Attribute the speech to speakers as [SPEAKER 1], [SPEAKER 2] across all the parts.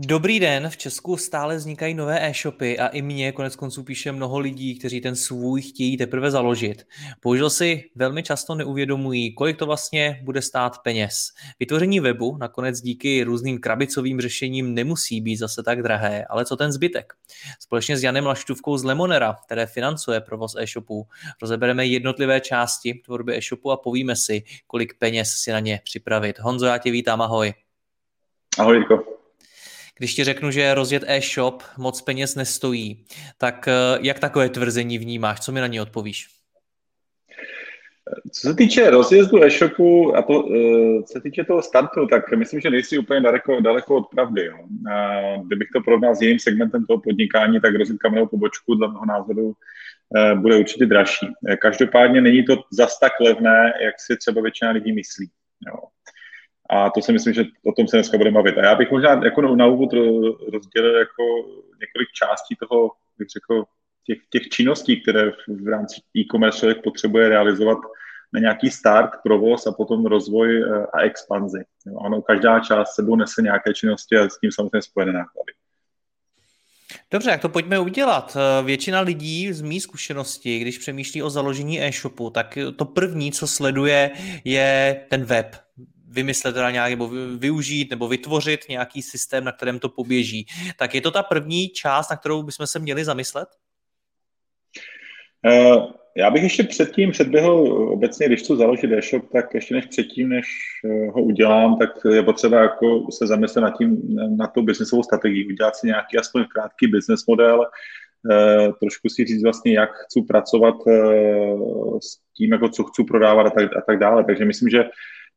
[SPEAKER 1] Dobrý den, v Česku stále vznikají nové e-shopy a i mě konec konců píše mnoho lidí, kteří ten svůj chtějí teprve založit. Použil si velmi často neuvědomují, kolik to vlastně bude stát peněz. Vytvoření webu nakonec díky různým krabicovým řešením nemusí být zase tak drahé, ale co ten zbytek? Společně s Janem Laštůvkou z Lemonera, které financuje provoz e-shopů, rozebereme jednotlivé části tvorby e-shopu a povíme si, kolik peněz si na ně připravit. Honzo, já tě vítám, ahoj.
[SPEAKER 2] Ahoj, Jirko.
[SPEAKER 1] Když ti řeknu, že rozjet e-shop moc peněz nestojí, tak eh, jak takové tvrzení vnímáš? Co mi na ně odpovíš?
[SPEAKER 2] Co se týče rozjezdu e-shopu a to, eh, co se týče toho startu, tak myslím, že nejsi úplně daleko, daleko od pravdy. Jo. A kdybych to porovnal s jiným segmentem toho podnikání, tak rozjet kamennou pobočku dle mého názoru eh, bude určitě dražší. Každopádně není to zas tak levné, jak si třeba většina lidí myslí. Jo. A to si myslím, že o tom se dneska budeme bavit. A já bych možná jako na úvod rozdělil jako několik částí toho, bych řekl, těch, těch činností, které v rámci e-commerce člověk potřebuje realizovat na nějaký start, provoz a potom rozvoj eh, a expanzi. Ano, každá část sebou nese nějaké činnosti a s tím samozřejmě spojené náklady.
[SPEAKER 1] Dobře, jak to pojďme udělat. Eh, většina lidí z mý zkušenosti, když přemýšlí o založení e-shopu, tak to první, co sleduje, je ten web vymyslet teda nějak, nebo využít, nebo vytvořit nějaký systém, na kterém to poběží. Tak je to ta první část, na kterou bychom se měli zamyslet?
[SPEAKER 2] Uh, já bych ještě předtím předběhl obecně, když chci založit e-shop, tak ještě než předtím, než eh, ho udělám, tak je potřeba jako se zamyslet nad tím, na tu businessovou strategii, udělat si nějaký aspoň krátký business model, Uh, trošku si říct vlastně, jak chci pracovat s tím, jako co chci prodávat a tak, a tak dále. Takže myslím, že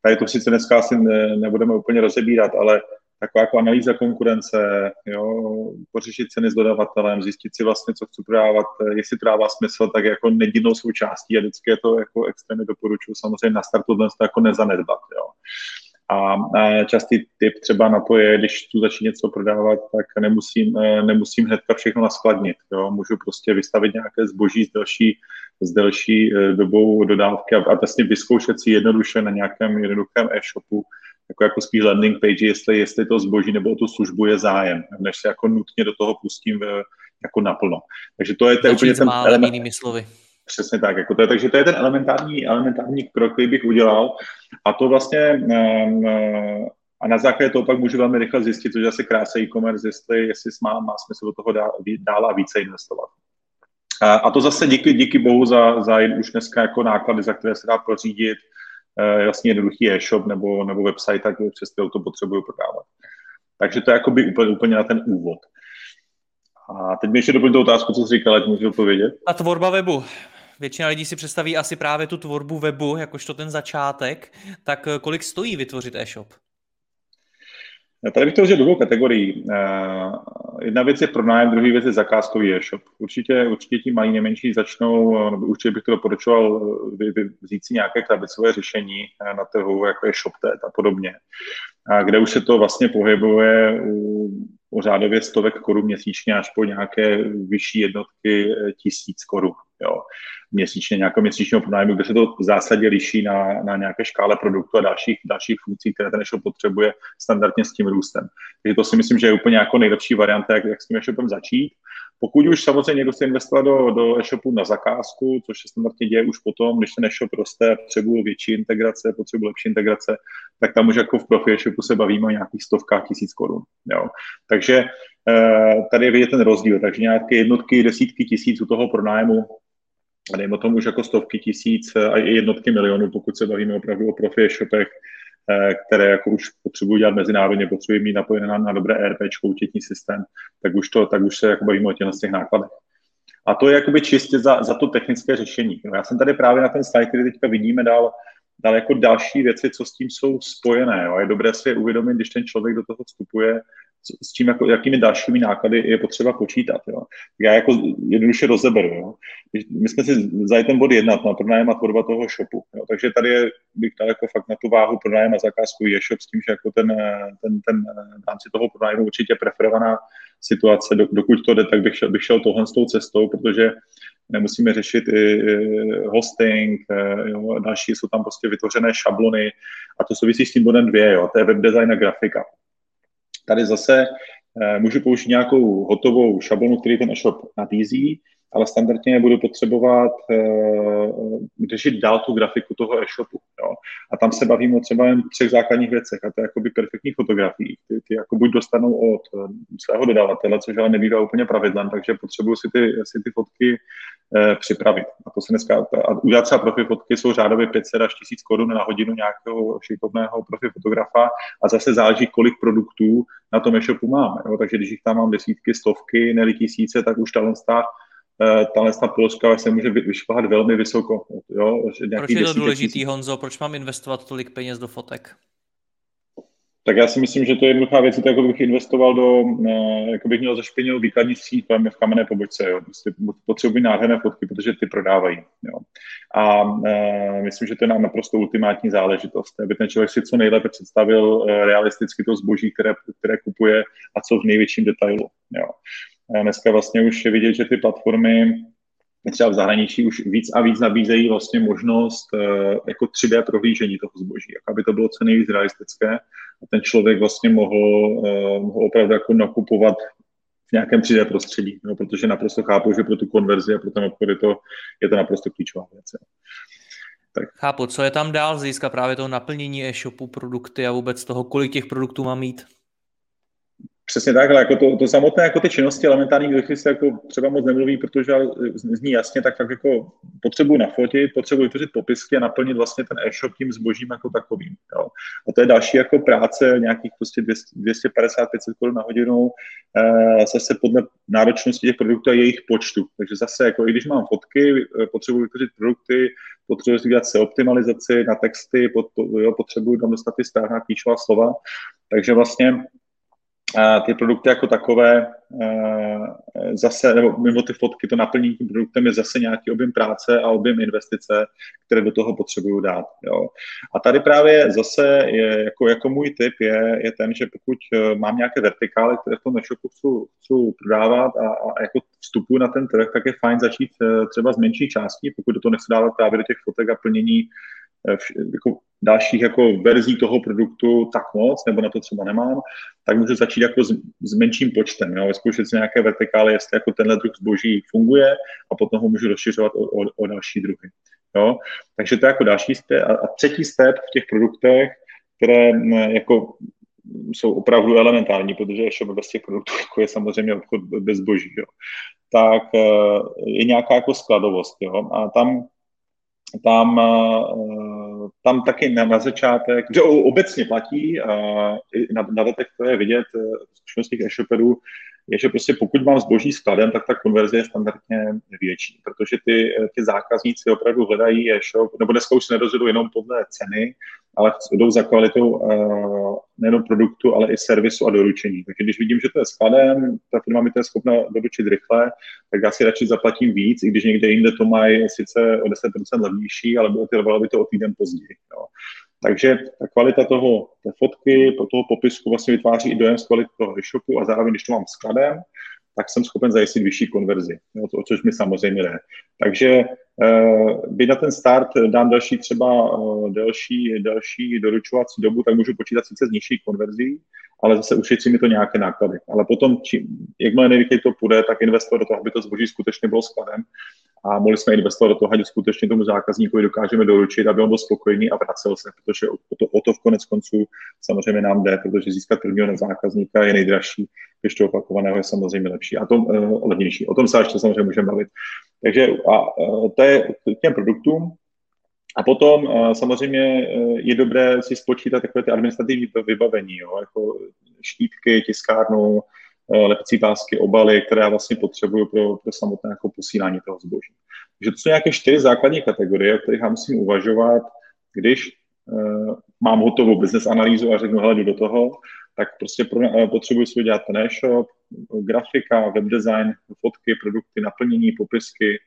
[SPEAKER 2] Tady to sice dneska asi ne, nebudeme úplně rozebírat, ale taková jako analýza konkurence, jo, pořešit ceny s dodavatelem, zjistit si vlastně, co chci prodávat, jestli to dává smysl, tak jako nedílnou součástí a vždycky je to jako extrémně doporučuji samozřejmě na startu dnes to jako nezanedbat. Jo. A, a častý tip třeba na to je, když tu začít něco prodávat, tak nemusím, e, nemusím hnedka všechno naskladnit. Jo. Můžu prostě vystavit nějaké zboží s delší, s delší e, dobou dodávky a, a vlastně vyzkoušet si jednoduše na nějakém jednoduchém e-shopu, jako, jako spíš landing page, jestli, jestli to zboží nebo tu službu je zájem, než se jako nutně do toho pustím v, jako naplno. Takže to je, to je úplně ten
[SPEAKER 1] element. Jinými slovy.
[SPEAKER 2] Přesně tak. Jako to je, takže to je ten elementární, elementární krok, který bych udělal. A to vlastně um, a na základě toho pak můžu velmi rychle zjistit, což asi krása e-commerce, jestli, jestli má, má smysl do toho dál, dál a více investovat. A, to zase díky, díky bohu za, za už dneska jako náklady, za které se dá pořídit vlastně jednoduchý e-shop nebo, nebo website, tak přes to potřebuju prodávat. Takže to je jakoby úplně, úplně na ten úvod. A teď mi ještě doplň tu otázku, co jsi říkal, ať můžu odpovědět.
[SPEAKER 1] A tvorba webu. Většina lidí si představí asi právě tu tvorbu webu, jakožto ten začátek. Tak eh, kolik stojí vytvořit e-shop?
[SPEAKER 2] Tady bych to vzal do dvou kategorií. Eh, jedna věc je pronájem, druhý věc je zakázkový e-shop. Určitě, určitě ti malí nemenší začnou, nebo určitě bych to doporučoval vzít si nějaké krabicové řešení eh, na trhu, jako je ShopTet a podobně, kde už se to vlastně pohybuje u, u řádově stovek korun měsíčně až po nějaké vyšší jednotky tisíc korun. Jo měsíčně, nějakého měsíčního pronájmu, kde se to v zásadě liší na, na nějaké škále produktu a dalších, dalších funkcí, které ten e-shop potřebuje standardně s tím růstem. Takže to si myslím, že je úplně jako nejlepší varianta, jak, jak s tím e-shopem začít. Pokud už samozřejmě někdo chce investovat do, do e-shopu na zakázku, což se standardně děje už potom, když ten e-shop roste, potřebuje větší integrace, potřebuje lepší integrace, tak tam už jako v profi e-shopu se bavíme o nějakých stovkách tisíc korun. Jo. Takže eh, tady je vidět ten rozdíl, takže nějaké jednotky, desítky tisíc u toho pronájmu dejme tomu už jako stovky tisíc a i jednotky milionů, pokud se bavíme opravdu o profi shopech, eh, které jako už potřebují dělat mezinárodně, potřebují mít napojené na, na dobré ERP, účetní systém, tak už, to, tak už se jako bavíme o těch, těch nákladech. A to je jakoby čistě za, za to technické řešení. Já jsem tady právě na ten slide, který teďka vidíme, dal, dal jako další věci, co s tím jsou spojené. Jo. Je dobré si je uvědomit, když ten člověk do toho vstupuje, s čím, jako, jakými dalšími náklady je potřeba počítat. Jo. Já jako jednoduše rozeberu. Jo. My jsme si vzali ten bod jednat na pronájem a tvorba toho shopu. Jo. Takže tady je, bych dal jako fakt na tu váhu pronájem a zakázku e-shop s tím, že jako ten, ten, ten v rámci toho pronájmu určitě preferovaná situace. Dokud to jde, tak bych šel, bych šel tohle s tou cestou, protože nemusíme řešit i hosting, e, jo, další jsou tam prostě vytvořené šablony a to souvisí s tím bodem dvě, jo, to je webdesign a grafika. Tady zase eh, můžu použít nějakou hotovou šablonu, který ten e-shop nabízí, ale standardně budu potřebovat uh, řešit dál tu grafiku toho e-shopu. Jo? A tam se bavíme o třeba jen třech základních věcech, a to je jakoby perfektní fotografii. Ty, ty jako buď dostanou od uh, svého dodavatele, což ale nebývá úplně pravidlem, takže potřebuju si ty, si ty fotky připravit. A to se dneska, a udělat třeba profi fotky jsou řádově 500 až 1000 korun na hodinu nějakého šikovného profi fotografa a zase záleží, kolik produktů na tom e-shopu máme. Jo? Takže když jich tam mám desítky, stovky, ne tisíce, tak už talent Eh, tahle ta položka se může vyšplhat velmi vysoko. Jo?
[SPEAKER 1] Proč je to důležitý, tisíc. Honzo? Proč mám investovat tolik peněz do fotek?
[SPEAKER 2] Tak já si myslím, že to je jednoduchá věc, jako bych investoval do, eh, jako bych měl zašpinil výkladní síť v kamenné pobočce, jo. Prostě potřebuji nádherné fotky, protože ty prodávají, jo. A e, myslím, že to je nám naprosto ultimátní záležitost, aby ten člověk si co nejlépe představil e, realisticky to zboží, které, které kupuje a co v největším detailu, jo. Dneska vlastně už je vidět, že ty platformy třeba v zahraničí už víc a víc nabízejí vlastně možnost jako 3D prohlížení toho zboží, jak aby to bylo co nejvíc realistické a ten člověk vlastně mohl, uh, mohl opravdu jako nakupovat v nějakém 3D prostředí, no, protože naprosto chápu, že pro tu konverzi a pro ten obchod je to, je to naprosto klíčová věc. Jo.
[SPEAKER 1] Tak. Chápu, co je tam dál z právě toho naplnění e-shopu, produkty a vůbec toho, kolik těch produktů má mít?
[SPEAKER 2] Přesně tak, ale jako to, to samotné jako ty činnosti elementární, když se jako třeba moc nemluví, protože zní jasně, tak fakt jako potřebuji nafotit, potřebuji vytvořit popisky a naplnit vlastně ten e-shop tím zbožím jako takovým. Jo. A to je další jako práce nějakých prostě 250-500 korun na hodinu, e, zase podle náročnosti těch produktů a jejich počtu. Takže zase, jako i když mám fotky, eh, potřebuji vytvořit produkty, potřebuji dělat se optimalizaci na texty, pot, jo, potřebuji tam dostat ty správná klíčová slova. Takže vlastně ty produkty jako takové zase, nebo mimo ty fotky, to naplnění tím produktem je zase nějaký objem práce a objem investice, které do toho potřebuju dát. Jo. A tady právě zase je, jako, jako můj tip je, je ten, že pokud e, mám nějaké vertikály, které v tom e-shopu chci, chci prodávat a, a jako vstupuji na ten trh, tak je fajn začít e, třeba z menší částí, pokud do toho nechci dávat právě do těch fotek a plnění jako dalších jako verzí toho produktu tak moc, nebo na to třeba nemám, tak můžu začít jako s, s menším počtem, jo, vyzkoušet si nějaké vertikály, jestli jako tenhle druh zboží funguje a potom ho můžu rozšiřovat o, o, o další druhy. Jo. Takže to je jako další step. A, a třetí step v těch produktech, které jako jsou opravdu elementární, protože e-shop bez těch produktů jako je samozřejmě obchod bez zboží, jo. tak e, je nějaká jako skladovost. Jo. A tam tam, eh, tam taky na, na začátek, že obecně platí, na, na datech, které je vidět, eh, zkušenosti těch e-shoperů, je, že prostě pokud mám zboží skladem, tak ta konverze je standardně větší, protože ty, ty zákazníci opravdu hledají e-shop, nebo dneska už se nerozhodují jenom podle ceny, ale jdou za kvalitou uh, nejenom produktu, ale i servisu a doručení. Takže když vidím, že to je skladem, ta firma mi to je schopna doručit rychle, tak já si radši zaplatím víc, i když někde jinde to mají sice o 10% levnější, ale bylo by to o týden později. Jo. Takže ta kvalita toho, té fotky, toho popisku vlastně vytváří i dojem z kvality toho e-shopu a zároveň, když to mám skladem, tak jsem schopen zajistit vyšší konverzi, jo, to, o což mi samozřejmě jde. Takže uh, by na ten start dám další třeba uh, delší, delší doručovací dobu, tak můžu počítat sice z nižší konverzí, ale zase ušetří mi to nějaké náklady. Ale potom, čím, jakmile nejrychleji to půjde, tak investovat do toho, aby to zboží skutečně bylo skladem a mohli jsme investovat do toho, ať skutečně tomu zákazníkovi dokážeme doručit, aby on byl spokojený a vracel se, protože o to, o to v konec konců samozřejmě nám jde, protože získat prvního zákazníka je nejdražší, když to opakovaného je samozřejmě lepší a to uh, levnější. O tom se ještě samozřejmě můžeme bavit. Takže a, uh, to je k těm produktům. A potom uh, samozřejmě je dobré si spočítat takové ty administrativní vybavení, jo, jako štítky, tiskárnu, lepcí pásky, obaly, které já vlastně potřebuju pro, pro samotné jako posílání toho zboží. Takže to jsou nějaké čtyři základní kategorie, o kterých já musím uvažovat, když uh, mám hotovou business analýzu a řeknu, hele, jdu do toho, tak prostě pro, uh, potřebuji si udělat ten e-shop, grafika, webdesign, fotky, produkty, naplnění, popisky,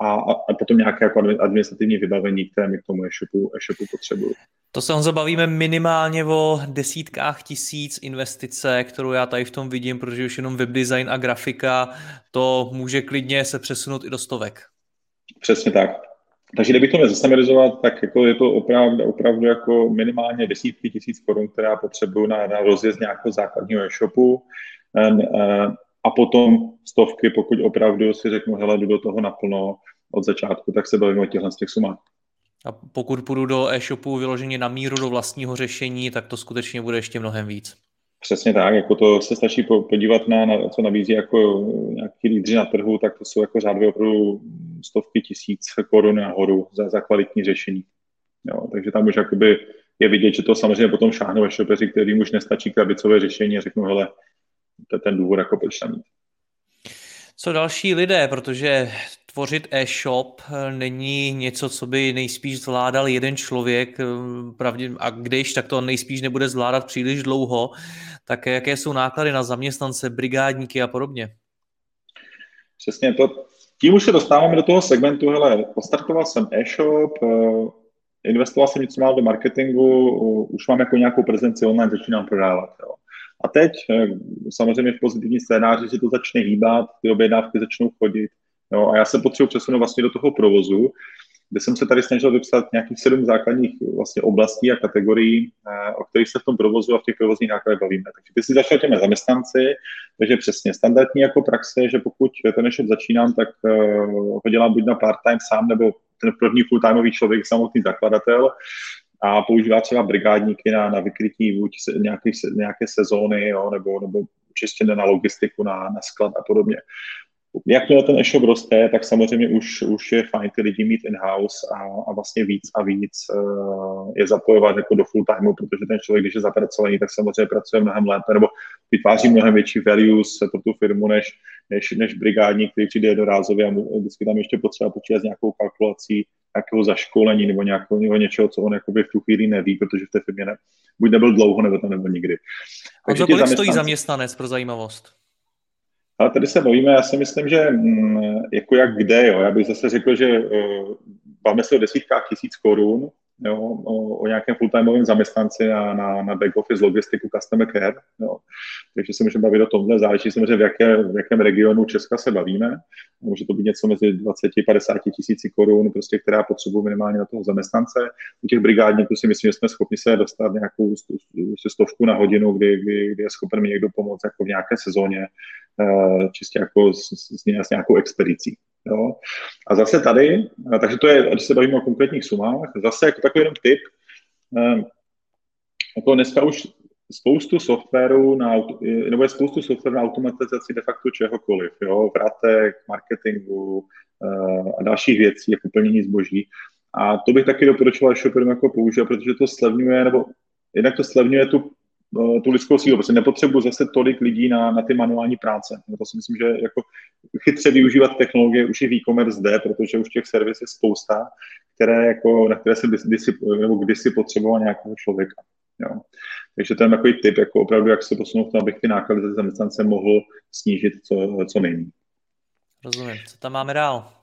[SPEAKER 2] a, a potom nějaké jako administrativní vybavení, které mi k tomu e-shopu, e-shopu potřebuju.
[SPEAKER 1] To se on zabavíme minimálně o desítkách tisíc investice, kterou já tady v tom vidím, protože už jenom webdesign a grafika, to může klidně se přesunout i do stovek.
[SPEAKER 2] Přesně tak. Takže kdybych to měl zasamerizovat, tak jako je to opravdu, opravdu jako minimálně desítky tisíc korun, která potřebuju na, na rozjezd nějakého základního e-shopu a potom stovky, pokud opravdu si řeknu, hele, jdu do toho naplno od začátku, tak se bavíme o těchto z těch sumách.
[SPEAKER 1] A pokud půjdu do e-shopu vyloženě na míru do vlastního řešení, tak to skutečně bude ještě mnohem víc.
[SPEAKER 2] Přesně tak, jako to se stačí podívat na, na co nabízí jako nějaký lídři na trhu, tak to jsou jako řádově opravdu stovky tisíc korun nahoru za, za kvalitní řešení. Jo, takže tam už jakoby je vidět, že to samozřejmě potom šáhnou e-shopeři, kterým už nestačí krabicové řešení a řeknou, hele, to je ten důvod, jako proč tam mít.
[SPEAKER 1] Co další lidé, protože tvořit e-shop není něco, co by nejspíš zvládal jeden člověk, pravdě, a když, tak to nejspíš nebude zvládat příliš dlouho, tak jaké jsou náklady na zaměstnance, brigádníky a podobně?
[SPEAKER 2] Přesně to. Tím už se dostáváme do toho segmentu, hele, postartoval jsem e-shop, eh, investoval jsem něco málo do marketingu, už mám jako nějakou prezenci online, začínám prodávat. Jo. A teď eh, samozřejmě v pozitivní scénáři že to začne hýbat, ty objednávky začnou chodit. Jo, a já se potřebuji přesunout vlastně do toho provozu, kde jsem se tady snažil vypsat nějakých sedm základních vlastně oblastí a kategorií, eh, o kterých se v tom provozu a v těch provozních nákladech bavíme. Takže ty si začal těmi zaměstnanci, takže přesně standardní jako praxe, že pokud ten e začínám, tak ho dělám buď na part-time sám, nebo ten první full-timeový člověk, samotný zakladatel, a používá třeba brigádníky na, na vykrytí buď se, nějaký, nějaké sezóny, jo, nebo, nebo čistě na logistiku, na, na sklad a podobně. Jakmile ten e-shop roste, tak samozřejmě už, už je fajn ty lidi mít in-house a, a vlastně víc a víc uh, je zapojovat jako do full timeu, protože ten člověk, když je zapracovaný, tak samozřejmě pracuje mnohem lépe nebo vytváří mnohem větší values pro tu firmu, než, než, než brigádník, který přijde jednorázově a vždycky tam ještě potřeba počítat s nějakou kalkulací, nějakého zaškolení nebo nějakého něčeho, co on jakoby v tu chvíli neví, protože v té firmě ne, buď nebyl dlouho, nebo to nebyl nikdy.
[SPEAKER 1] A za kolik stojí zaměstnanec pro zajímavost?
[SPEAKER 2] Ale tady se bavíme, já si myslím, že mm, jako jak kde, jo. Já bych zase řekl, že uh, bavíme se o desítkách tisíc korun, jo, o, o nějakém full-timeovém zaměstnanci na, na, na back office, logistiku, customer care. Jo. Takže se můžeme bavit o tomhle, záleží samozřejmě, v, jaké, v jakém regionu Česka se bavíme. Může to být něco mezi 20 50 tisíci korun, prostě, která potřebuje minimálně na toho zaměstnance. U těch brigádníků si myslím, že jsme schopni se dostat nějakou stovku na hodinu, kdy, kdy, kdy je schopen mi někdo pomoct jako v nějaké sezóně, čistě jako s, s, s nějakou expedicí. Jo. A zase tady, takže to je, když se bavíme o konkrétních sumách, zase jako takový jenom tip, eh, jako dneska už spoustu softwaru na, nebo je spoustu softwaru na automatizaci de facto čehokoliv, jo, vratek, marketingu a dalších věcí, jako plnění zboží. A to bych taky doporučoval shopperům jako použít, protože to slevňuje, nebo jednak to slevňuje tu tu lidskou sílu. Prostě nepotřebuji zase tolik lidí na, na ty manuální práce. No, to si myslím, že jako chytře využívat technologie už i v e-commerce jde, protože už těch servis je spousta, které jako, na které se kdysi, nebo kdysi potřeboval nějakého člověka. Jo. Takže to je takový tip, jako opravdu, jak se posunout, abych ty náklady za zaměstnance mohl snížit co, co nejméně.
[SPEAKER 1] Rozumím. Co tam máme dál?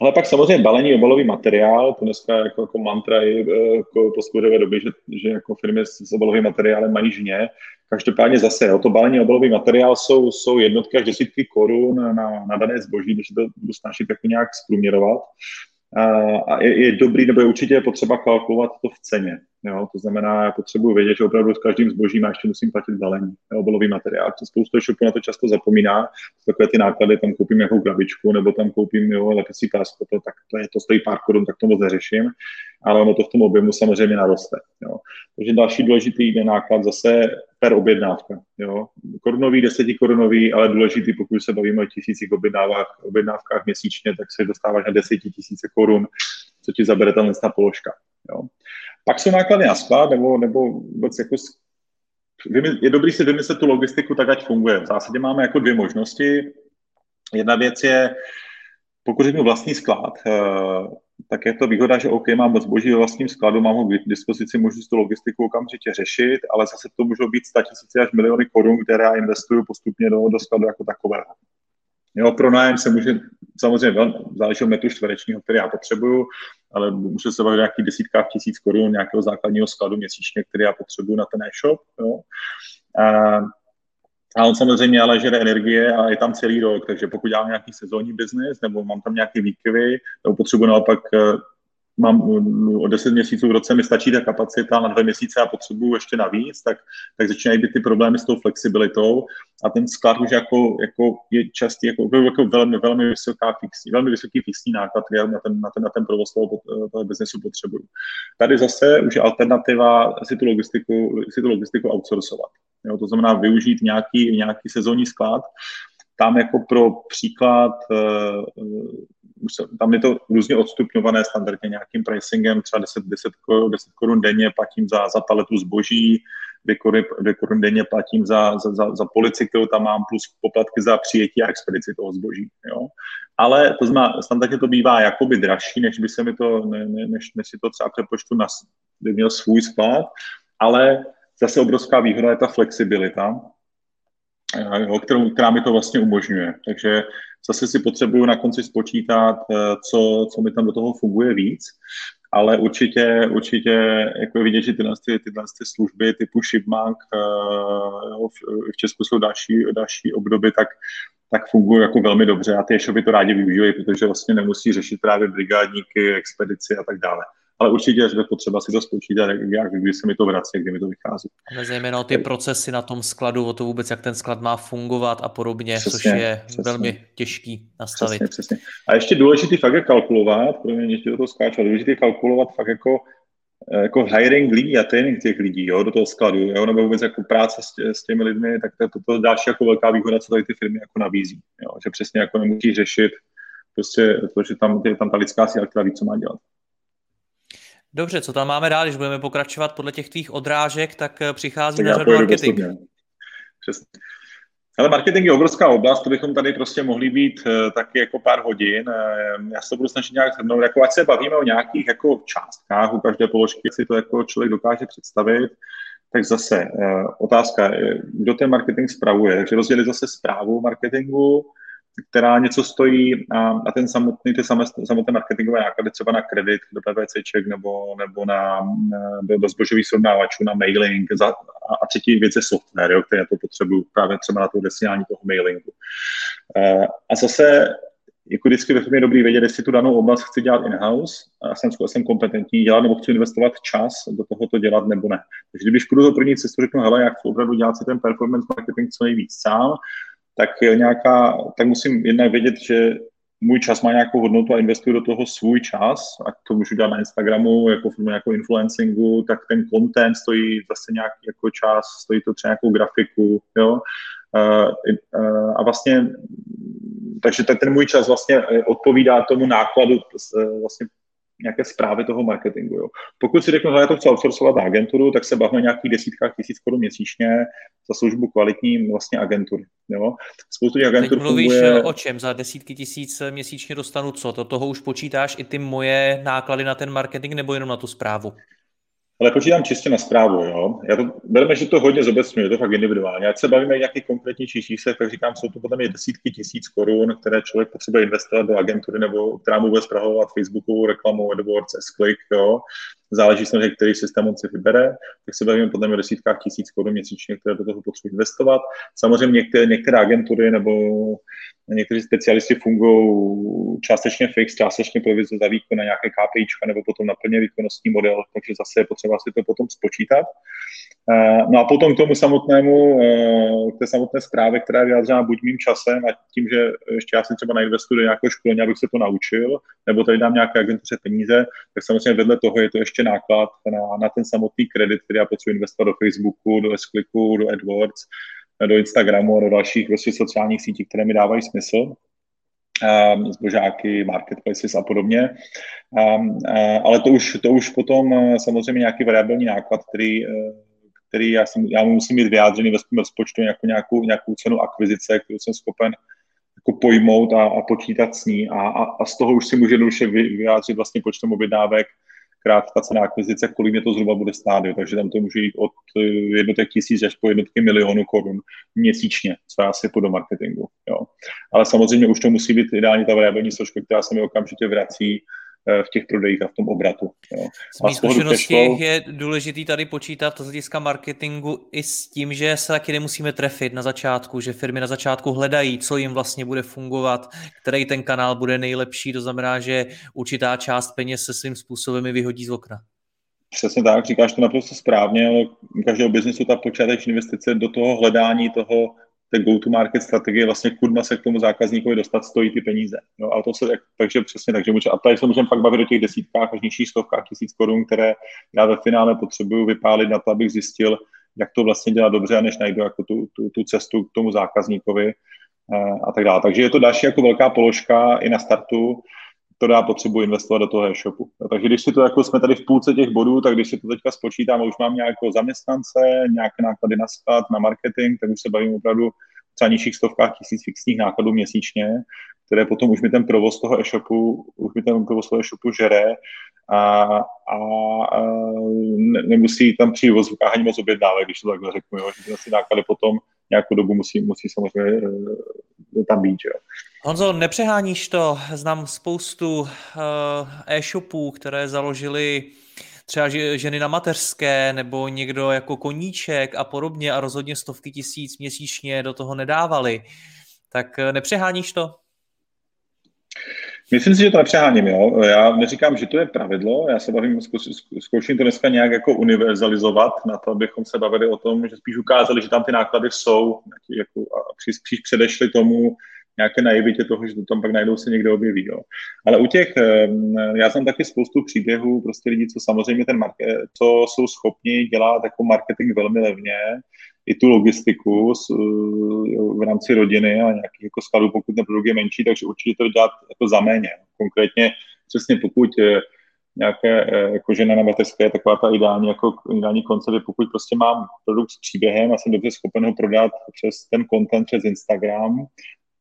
[SPEAKER 2] Ale pak samozřejmě balení obalový materiál, to dneska jako, jako mantra je jako po doby, že, že jako firmy s obalovým materiálem mají žně. Každopádně zase, jo, to balení obalový materiál jsou, jsou jednotky až desítky korun na, na dané zboží, když to budu snažit jako nějak zprůměrovat a je, je dobrý, nebo je určitě potřeba kalkulovat to v ceně. Jo? To znamená, já potřebuji vědět, že opravdu s každým zbožím a ještě musím platit balení, obalový materiál. Spoustu e-shopů na to často zapomíná, takové ty náklady, tam koupím nějakou krabičku, nebo tam koupím jo, lepicí pásko, to, tak to, je, to stojí pár korun, tak to moc neřeším, ale ono to v tom objemu samozřejmě naroste. Jo? Takže další důležitý náklad zase per objednávka. Jo? Korunový, desetikorunový, ale důležitý, pokud se bavíme o tisících objednávkách, objednávkách měsíčně, tak se dostáváš na desetitisíce korun, co ti zabere ta položka. Jo? Pak jsou náklady na sklad, nebo, nebo vůbec jako je dobrý si vymyslet tu logistiku tak, ať funguje. V zásadě máme jako dvě možnosti. Jedna věc je, pokud řeknu vlastní sklad, eh, tak je to výhoda, že OK, mám zboží ve vlastním skladu, mám ho k dispozici, můžu tu logistiku okamžitě řešit, ale zase to můžou být 100 tisíce až miliony korun, které já investuju postupně do, do skladu jako takového. Jo, pro nájem se může, samozřejmě záleží od metru čtverečního, který já potřebuju, ale může se bavit nějaký desítkách tisíc korun nějakého základního skladu měsíčně, který já potřebuju na ten e-shop. Jo. A a on samozřejmě ale žere energie a je tam celý rok, takže pokud dělám nějaký sezónní biznis nebo mám tam nějaké výkyvy, nebo potřebuji naopak eh, mám o 10 měsíců v roce mi stačí ta kapacita, na dva měsíce a potřebuju ještě navíc, tak, tak začínají být ty problémy s tou flexibilitou a ten sklad už jako, jako je častý, jako, jako velmi, velmi, vysoká fixní, velmi vysoký fixní náklad, který na ten, na ten, na ten provoz toho, toho biznesu potřebuju. Tady zase už je alternativa si tu logistiku, si tu logistiku outsourcovat. Jo, to znamená využít nějaký, nějaký sezónní sklad, tam jako pro příklad uh, tam je to různě odstupňované standardně nějakým pricingem, třeba 10, 10, 10 korun denně platím za, za paletu zboží, 2 koruny, 2 korun denně platím za, za, za, za polici, kterou tam mám, plus poplatky za přijetí a expedici toho zboží. Jo. Ale to znamená, standardně to bývá jakoby dražší, než by se mi to, ne, ne, než, než si to třeba přepočtu na, by měl svůj sklad, ale zase obrovská výhoda je ta flexibilita, jo, kterou, která mi to vlastně umožňuje. Takže zase si potřebuju na konci spočítat, eh, co, co mi tam do toho funguje víc, ale určitě, určitě jako je vidět, že tyhle, ty, tyhle ty služby typu Shipbank eh, v Česku jsou další, další obdoby, tak tak fungují jako velmi dobře a ty e-shopy to rádi využívají, protože vlastně nemusí řešit právě brigádníky, expedici a tak dále ale určitě je potřeba si to spočítat, jak, kdy se mi to vrací, kdy mi to vychází.
[SPEAKER 1] Ale zejména ty procesy na tom skladu, o to vůbec, jak ten sklad má fungovat a podobně, přesně, což je přesně. velmi těžký nastavit.
[SPEAKER 2] Přesně, přesně. A ještě důležitý fakt je kalkulovat, pro mě ještě do toho skáču, důležitý je kalkulovat fakt jako eh, jako hiring lidí a trénink těch lidí jo, do toho skladu, jo, nebo vůbec jako práce s, tě, s těmi lidmi, tak to je to, to další jako velká výhoda, co tady ty firmy jako nabízí. Jo, že přesně jako nemusí řešit prostě to, že tam je tam ta lidská síla, která ví, co má dělat.
[SPEAKER 1] Dobře, co tam máme dál, když budeme pokračovat podle těch tvých odrážek, tak eh, přichází tak na řadu marketing.
[SPEAKER 2] Přesně. Ale marketing je obrovská oblast, to bychom tady prostě mohli být uh, taky jako pár hodin. Uh, já se to budu snažit nějak shrnout, jako ať se bavíme o nějakých jako částkách u každé položky, si to jako člověk dokáže představit, tak zase otázka, kdo ten marketing spravuje. Takže rozdělit zase zprávu marketingu, která něco stojí a, a ten samotný, ty samotné marketingové náklady třeba na kredit do PPCček nebo, nebo na, do, do zbožových srovnávačů, na mailing za, a, a třetí věc je software, jo, který to potřebuju právě třeba na to desínání toho mailingu. E, a zase jako vždycky ve firmě je dobrý vědět, jestli tu danou oblast chci dělat in-house a jsem, jsem kompetentní dělat, nebo chci investovat čas do toho to dělat, nebo ne. Takže když půjdu do první cestu, řeknu, hele, jak chci opravdu dělat si ten performance marketing co nejvíc sám, tak, nějaká, tak musím jednak vědět, že můj čas má nějakou hodnotu a investuju do toho svůj čas, ať to můžu dělat na Instagramu, jako formu nějakou influencingu, tak ten content stojí zase nějaký jako čas, stojí to třeba nějakou grafiku, jo. A vlastně, takže ten můj čas vlastně odpovídá tomu nákladu vlastně nějaké zprávy toho marketingu. Jo. Pokud si řeknu, že já to chci outsourcovat na agenturu, tak se bavíme o nějakých desítkách tisíc korun měsíčně za službu kvalitní vlastně agentury. Jo.
[SPEAKER 1] Spoustu těch agentur Teď mluvíš funguje... o čem? Za desítky tisíc měsíčně dostanu co? To toho už počítáš i ty moje náklady na ten marketing nebo jenom na tu zprávu?
[SPEAKER 2] Ale počítám čistě na zprávu, jo. Já to, bereme, že to hodně zobecňuje, je to fakt individuálně. Ať se bavíme o nějakých konkrétnějších číslech, tak říkám, jsou to potom i desítky tisíc korun, které člověk potřebuje investovat do agentury nebo která mu bude zpravovat Facebookovou reklamu, AdWords, S-Click, jo. Záleží samozřejmě, který systém on si vybere, tak se bavíme potom o desítkách tisíc korun měsíčně, které do toho potřebují investovat. Samozřejmě některé, některé agentury nebo někteří specialisti fungují částečně fix, částečně provize za výkon na nějaké KPIčka nebo potom na plně výkonnostní model, takže zase je potřeba si to potom spočítat. Eh, no a potom k tomu samotnému, eh, k té samotné zprávě, která je vyjádřena buď mým časem a tím, že ještě já si třeba nainvestuji do nějakého školení, abych se to naučil, nebo tady dám nějaké agentuře peníze, tak samozřejmě vedle toho je to ještě náklad na, na ten samotný kredit, který já potřebuji investovat do Facebooku, do s do AdWords, do Instagramu a do dalších prostě sociálních sítí, které mi dávají smysl um, zbožáky, marketplaces a podobně. Um, uh, ale to už, to už potom uh, samozřejmě nějaký variabilní náklad, který, uh, který já, jsem, já musím mít vyjádřený ve svém rozpočtu jako nějakou, nějakou cenu akvizice, kterou jsem schopen jako pojmout a, a počítat s ní a, a, a z toho už si může jednoduše vyjádřit vlastně počtem objednávek, krátká cena akvizice, kolik mě to zhruba bude stát. Jo. Takže tam to může jít od eh, jednotek tisíc až po jednotky milionů korun měsíčně, co já si do marketingu. Jo. Ale samozřejmě už to musí být ideálně ta variabilní složka, která se mi okamžitě vrací v těch prodejích a v tom obratu. Jo.
[SPEAKER 1] Z mých zkušeností je důležitý tady počítat z hlediska marketingu i s tím, že se taky nemusíme trefit na začátku, že firmy na začátku hledají, co jim vlastně bude fungovat, který ten kanál bude nejlepší, to znamená, že určitá část peněz se svým způsobem i vyhodí z okna.
[SPEAKER 2] Přesně tak, říkáš to naprosto správně, ale u každého biznesu ta počáteční investice do toho hledání toho té go-to-market strategie, vlastně kudma se k tomu zákazníkovi dostat, stojí ty peníze. No, a to se, takže přesně, takže může, a tady se můžeme pak bavit o těch desítkách až nižších stovkách tisíc korun, které já ve finále potřebuju vypálit na to, abych zjistil, jak to vlastně dělá dobře, a než najdu jako tu, tu, tu cestu k tomu zákazníkovi eh, a tak dále. Takže je to další jako velká položka i na startu, která potřebuji investovat do toho e-shopu. Takže když si to, jako jsme tady v půlce těch bodů, tak když si to teďka spočítám, už mám nějakého zaměstnance, nějaké náklady na sklad, na marketing, tak už se bavím opravdu třeba nižších stovkách tisíc fixních nákladů měsíčně, které potom už mi ten provoz toho e-shopu, už mi ten provoz toho e-shopu žere a, a, a ne, nemusí tam přijít vozovkách ani moc objednávek, když to takhle řeknu, jo, že ty náklady potom nějakou dobu musí, musí samozřejmě uh, tam být. Jo.
[SPEAKER 1] Honzo, nepřeháníš to, znám spoustu uh, e-shopů, které založili třeba ženy na mateřské nebo někdo jako koníček a podobně a rozhodně stovky tisíc měsíčně do toho nedávali. Tak eh, nepřeháníš to?
[SPEAKER 2] Myslím si, že to nepřeháním, jo. Já neříkám, že to je pravidlo, já se bavím, zkouším to dneska nějak jako univerzalizovat na to, abychom se bavili o tom, že spíš ukázali, že tam ty náklady jsou jako, a spíš předešli tomu, nějaké naivitě toho, že to tam pak najdou se někde objeví. Jo. Ale u těch, já jsem taky spoustu příběhů prostě lidí, co samozřejmě ten market, co jsou schopni dělat jako marketing velmi levně, i tu logistiku s, v rámci rodiny a nějakých jako skladů, pokud ten produkt je menší, takže určitě to dělat jako za méně. Konkrétně přesně pokud eh, nějaké eh, jako žena na mateřské je taková ta ideální, jako ideální koncept, pokud prostě mám produkt s příběhem a jsem dobře schopen ho prodat přes ten content, přes Instagram,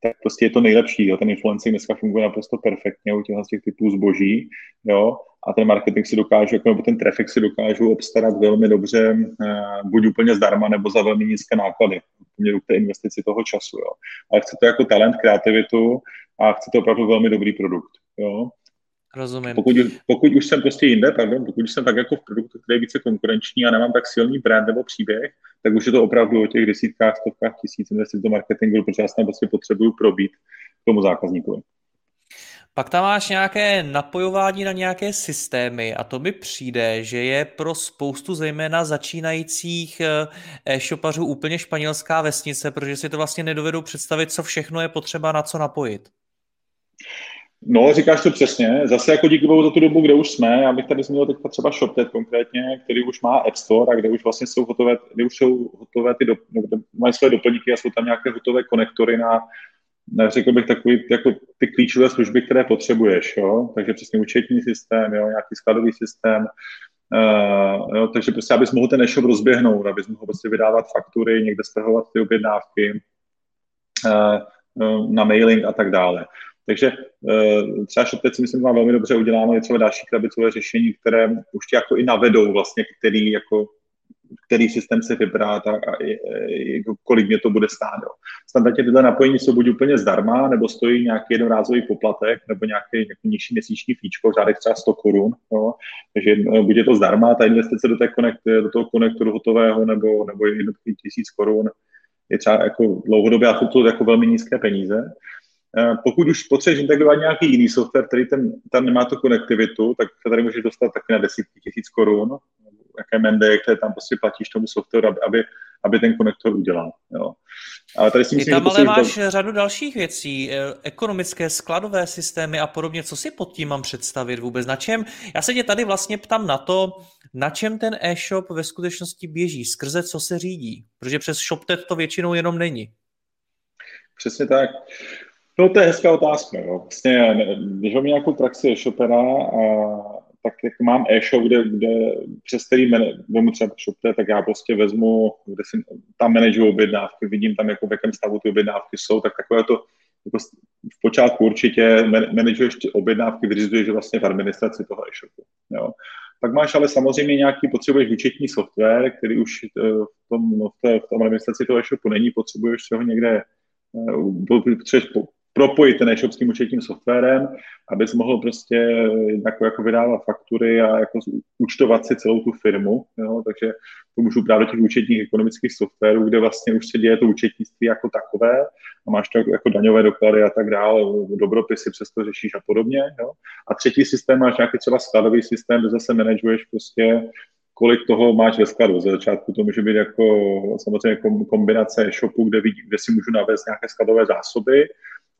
[SPEAKER 2] tak prostě je to nejlepší. Jo. Ten influencing dneska funguje naprosto perfektně u těchto těch typů zboží, jo, a ten marketing si dokážu, jako, nebo ten traffic si dokážu obstarat velmi dobře, eh, buď úplně zdarma, nebo za velmi nízké náklady, poměru k té investici toho času, jo. Ale chce to jako talent, kreativitu a chce to opravdu velmi dobrý produkt, jo.
[SPEAKER 1] Rozumím.
[SPEAKER 2] Pokud, pokud už jsem prostě jinde, pardon, pokud už jsem tak jako v produktu, který je více konkurenční a nemám tak silný brand nebo příběh, tak už je to opravdu o těch desítkách, stovkách tisíc investic do marketingu, protože já tam prostě potřebuju probít k tomu zákazníkovi.
[SPEAKER 1] Pak tam máš nějaké napojování na nějaké systémy a to mi přijde, že je pro spoustu zejména začínajících eh, e-shopařů úplně španělská vesnice, protože si to vlastně nedovedou představit, co všechno je potřeba na co napojit.
[SPEAKER 2] No, říkáš to přesně. Zase jako díky bohu za tu dobu, kde už jsme, já bych tady zmínil teďka třeba ShopTet konkrétně, který už má App Store a kde už vlastně jsou hotové, kde už jsou hotové ty, do, mají své doplňky a jsou tam nějaké hotové konektory na, řekl bych, takový, jako ty klíčové služby, které potřebuješ, jo? takže přesně účetní systém, jo? nějaký skladový systém, Uh, jo, takže prostě, abys mohl ten e-shop rozběhnout, abys mohl prostě vydávat faktury, někde stahovat ty objednávky, uh, uh, na mailing a tak dále. Takže uh, třeba ShopTet si myslím má velmi dobře uděláno, je třeba další krabicové řešení, které už tě jako i navedou vlastně, který jako který systém se vybrat a, a, a jako kolik mě to bude stát. Jo. Standardně tyhle napojení jsou buď úplně zdarma, nebo stojí nějaký jednorázový poplatek, nebo nějaký, nějaký nižší měsíční fíčko, v řádech třeba 100 korun. Takže eh, buď je to zdarma, ta investice do, té konekt, do toho konektoru hotového, nebo, nebo jednotky tisíc korun je třeba jako dlouhodobě a jsou to jako velmi nízké peníze. Eh, pokud už potřebuješ integrovat nějaký jiný software, který ten, tam nemá tu konektivitu, tak se tady můžeš dostat taky na desítky tisíc korun, jaké mende, které tam prostě platíš tomu softwaru, aby, aby ten konektor udělal. Jo.
[SPEAKER 1] Ale tady si myslím, Ty tam ale máš to... řadu dalších věcí, eh, ekonomické, skladové systémy a podobně. Co si pod tím mám představit vůbec? Na čem? Já se tě tady vlastně ptám na to, na čem ten e-shop ve skutečnosti běží, skrze co se řídí. Protože přes ShopTet to většinou jenom není.
[SPEAKER 2] Přesně tak. No to je hezká otázka. Jo. Vlastně, když mám nějakou praxi e-shopera, a, tak jak mám e-shop, kde, kde přes který vezmu třeba ShopTet, tak já prostě vezmu, kde si tam manažuji objednávky, vidím tam, jako v jakém stavu ty objednávky jsou, tak takové to jako v počátku určitě manažuješ objednávky, vyřizuješ vlastně v administraci toho e-shopu. Jo. Pak máš ale samozřejmě nějaký, potřebuješ účetní software, který už eh, v tom, no, v, v tom administraci toho e-shopu není, potřebuješ ho někde, eh, potřebuješ propojit ten e-shop s tím účetním softwarem, abys mohl prostě jako, jako vydávat faktury a jako účtovat si celou tu firmu. Jo? Takže to můžu právě do těch účetních ekonomických softwarů, kde vlastně už se děje to účetnictví jako takové a máš to jako, daňové doklady a tak dále, dobropisy přes to řešíš a podobně. Jo? A třetí systém máš nějaký třeba skladový systém, kde zase manažuješ prostě kolik toho máš ve skladu. Ze začátku to může být jako samozřejmě kombinace e-shopu, kde, vidí, kde si můžu navést nějaké skladové zásoby,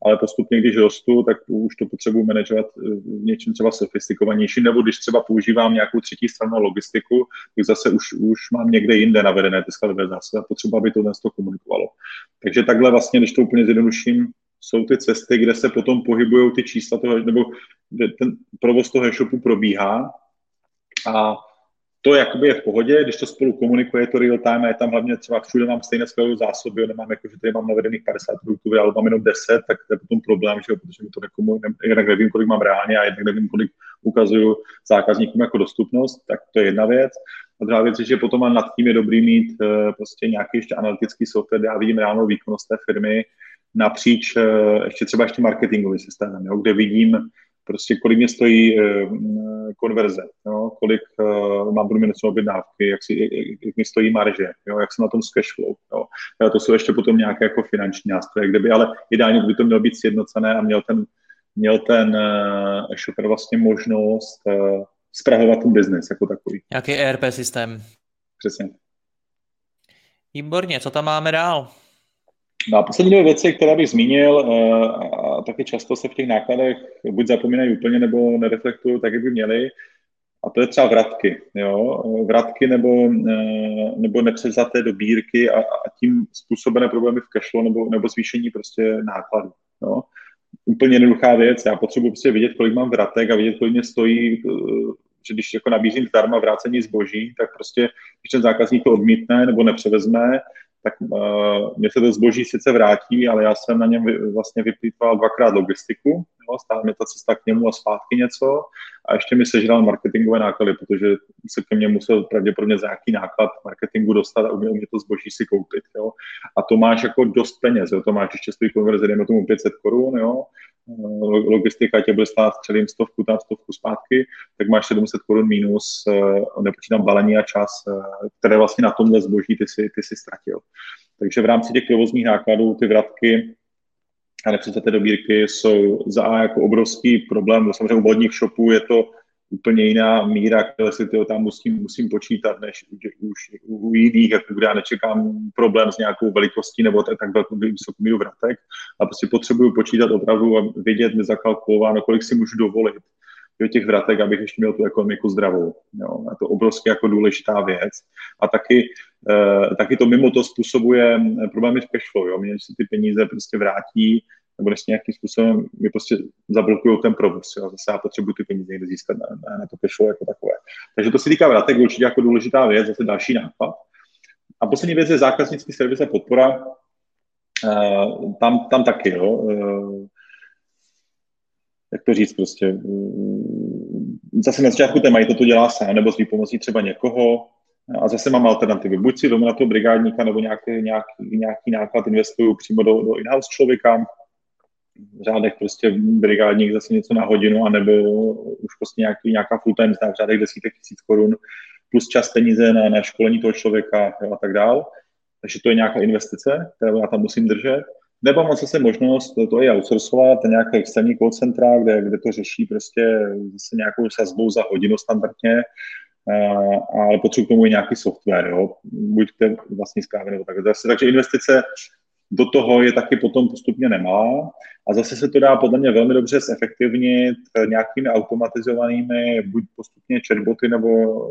[SPEAKER 2] ale postupně, když rostu, tak už to potřebuji manažovat eh, v něčem třeba sofistikovanější, nebo když třeba používám nějakou třetí stranu logistiku, tak zase už, už mám někde jinde navedené ty skladové zásoby a potřeba, aby to dnes to komunikovalo. Takže takhle vlastně, když to úplně zjednoduším, jsou ty cesty, kde se potom pohybují ty čísla toho, nebo ten provoz toho e-shopu probíhá a to jakoby je v pohodě, když to spolu komunikuje, to real time je tam hlavně třeba všude mám stejné skvělé zásoby, nemám jako, že tady mám navedených 50 produktů, ale mám jenom 10, tak to je potom problém, že protože mi to nekomu, jednak nevím, kolik mám reálně a jednak nevím, kolik ukazuju zákazníkům jako dostupnost, tak to je jedna věc. A druhá věc je, že potom nad tím je dobrý mít uh, prostě nějaký ještě analytický software, já vidím reálnou výkonnost té firmy napříč uh, ještě třeba ještě marketingovým systémem, jo, kde vidím, prostě kolik mě stojí uh, konverze, jo, kolik uh, mám průměrnou objednávky, jak, si, jak, jak mi stojí marže, jo, jak jsem na tom s cashflow. Jo. A to jsou ještě potom nějaké jako finanční nástroje, kde by ale ideálně by to mělo být sjednocené a měl ten, měl ten uh, shopper vlastně možnost uh, zpravovat ten biznis jako takový.
[SPEAKER 1] Jaký ERP systém?
[SPEAKER 2] Přesně.
[SPEAKER 1] Výborně, co tam máme dál?
[SPEAKER 2] No a poslední dvě věci, které bych zmínil, eh, a taky často se v těch nákladech buď zapomínají úplně, nebo nereflektují tak, jak by měli, a to je třeba vratky, jo? vratky nebo, eh, nebo nepřevzaté dobírky a, a tím způsobené problémy v cashflow nebo, nebo zvýšení prostě nákladů. Jo? Úplně jednoduchá věc, já potřebuji prostě vidět, kolik mám vratek a vidět, kolik mě stojí, eh, že když jako nabízím zdarma vrácení zboží, tak prostě, když ten zákazník to odmítne nebo nepřevezme, tak uh, mě se to zboží sice vrátí, ale já jsem na něm vy, vlastně vyplýtval dvakrát logistiku, jo, stále mě ta cesta k němu a zpátky něco a ještě mi sežral marketingové náklady, protože se ke mně musel pravděpodobně za nějaký náklad marketingu dostat a uměl mě to zboží si koupit. Jo. A to máš jako dost peněz, jo. to máš ještě stojí konverze, dejme tomu 500 korun, jo. Logistika tě bude stát celým stovku, tam stovku zpátky, tak máš 700 korun minus, uh, nepočítám balení a čas, uh, které vlastně na tomhle zboží ty si, ty si ztratil. Takže v rámci těch provozních nákladů ty vratky a nepřevzaté dobírky jsou za A jako obrovský problém. Samozřejmě u vodních shopů je to úplně jiná míra, které si tyho tam musím, musím počítat, než už u jiných, jako kde já nečekám problém s nějakou velikostí nebo tak, velkou vysokou míru vratek, a prostě potřebuju počítat opravdu a vědět, mi zakalkulováno, kolik si můžu dovolit do těch vratek, abych ještě měl tu ekonomiku zdravou. Jo. A to obrovsky jako důležitá věc. A taky, eh, taky to mimo to způsobuje problémy s cashflow. Jo. Mě se ty peníze prostě vrátí, nebo než nějakým způsobem mi prostě zablokují ten provoz. Jo. Zase já potřebuji ty peníze někde získat na, na, na to cashflow jako takové. Takže to se týká vratek určitě jako důležitá věc, zase další nápad. A poslední věc je zákaznický servis a podpora. Uh, tam, tam taky, jo. Uh, jak to říct prostě, mm, zase na začátku ten majitel to dělá sám, nebo s výpomocí třeba někoho, a zase mám alternativy. Buď si doma na toho brigádníka, nebo nějaký, nějaký, nějaký náklad investuju přímo do, do in-house člověka, řádech prostě brigádník zase něco na hodinu, anebo už prostě nějaký, nějaká full-time v řádech desítek tisíc korun, plus čas peníze na, na školení toho člověka a tak dál. Takže to je nějaká investice, kterou já tam musím držet. Nebo mám zase možnost to i outsourcovat, nějaké externí call centra, kde, kde to řeší prostě zase nějakou sazbou za hodinu standardně, ale potřebuji k tomu i nějaký software, jo? buď to vlastní zprávy nebo tak. Zase, takže investice do toho je taky potom postupně nemá. A zase se to dá podle mě velmi dobře zefektivnit nějakými automatizovanými, buď postupně chatboty nebo,